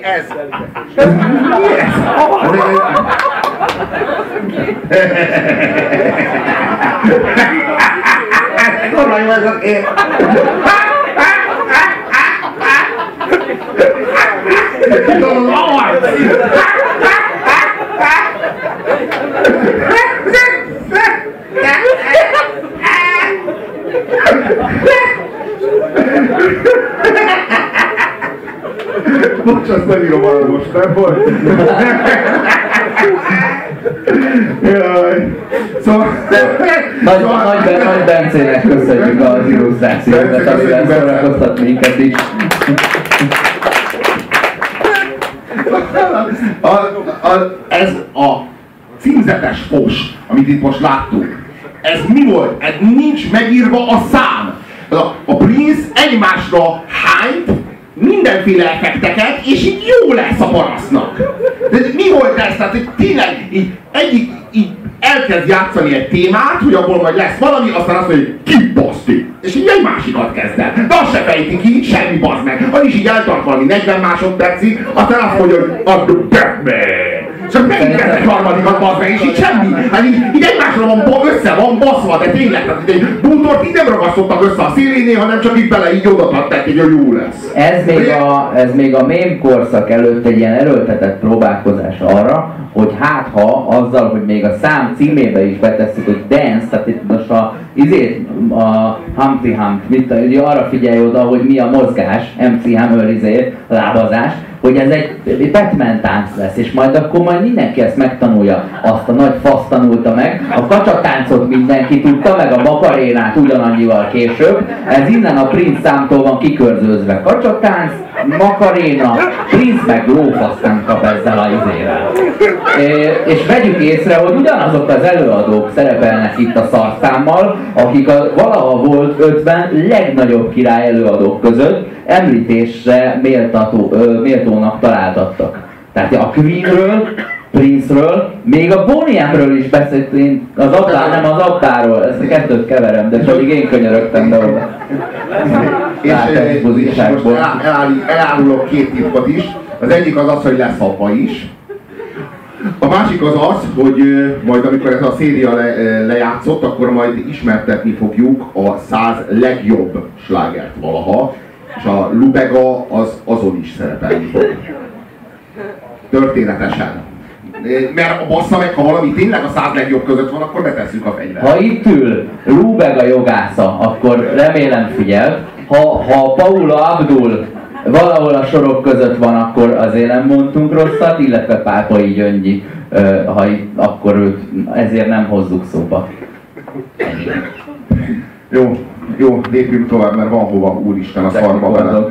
Mi ez? Mi ez? Kurva jó ez a kép. Tudom, az arc! Bocs, azt nem írom alá most, nem volt? Jaj. Szóval... Nagy, nagy, nagy Bencének köszönjük az illusztrációkat, amivel szórakoztat minket is. A, a, ez a címzetes fos, amit itt most láttuk, ez mi volt? Ez nincs megírva a szám. A, a Prince egymásra hányt mindenféle effekteket, és így jó lesz a parasznak. De mi volt ez? Tehát, hogy tényleg így egyik így elkezd játszani egy témát, hogy abból majd lesz valami, aztán azt mondja, hogy kibaszti. És így egy másikat kezd el. De azt se fejti ki, semmi bazd meg. Az is így eltart valami 40 másodpercig, aztán azt mondja, hogy adjuk Batman. Csak megint kezd egy harmadikat bazd meg, és így semmi. Hát így, így egymásra van, össze van baszva, de tényleg, tehát így egy bútort így nem ragasztottak össze a szélénél, hanem csak így bele így oda tettek, hogy jó lesz. Ez még, a, ez még a mém korszak előtt egy ilyen erőltetett próbálkozás arra, hogy hát ha azzal, hogy még a szám címébe is betesszük, hogy dance, tehát itt most a, izét, a Humpty Hump, mit, ugye arra figyelj oda, hogy mi a mozgás, MC Hammer izé, lábazás, hogy ez egy, Batman tánc lesz, és majd akkor majd mindenki ezt megtanulja. Azt a nagy fasz tanulta meg, a kacsatáncot mindenki tudta, meg a makarénát ugyanannyival később. Ez innen a Prince számtól van kikörzőzve. Kacsatánc, makaréna, Prince meg lófasz nem kap ezzel a izével. É, és vegyük észre, hogy ugyanazok az előadók szerepelnek itt a szarszámmal, akik a valaha volt 50 legnagyobb király előadók között említésre méltató, ö, méltónak találtattak. Tehát a Queenről, Prince-ről, még a Bonnie M-ről is beszélt, én az apár, nem az apáról, ezt a kettőt keverem, de pedig én könyörögtem be oda. És, és most elárul, elárulok két tippot is. Az egyik az az, hogy lesz apa is. A másik az az, hogy majd amikor ez a széria le, lejátszott, akkor majd ismertetni fogjuk a száz legjobb slágert valaha, és a Lubega az azon is szerepelni fog. Történetesen. Mert a bassza meg, ha valami tényleg a száz legjobb között van, akkor betesszük a fegyvert. Ha itt ül Lubega jogásza, akkor remélem figyel. Ha, ha Paula Abdul valahol a sorok között van, akkor azért nem mondtunk rosszat, illetve Pápai Gyöngyi, ha itt, akkor őt ezért nem hozzuk szóba. Jó, jó, lépjünk tovább, mert van hova, úristen, a szarba bele.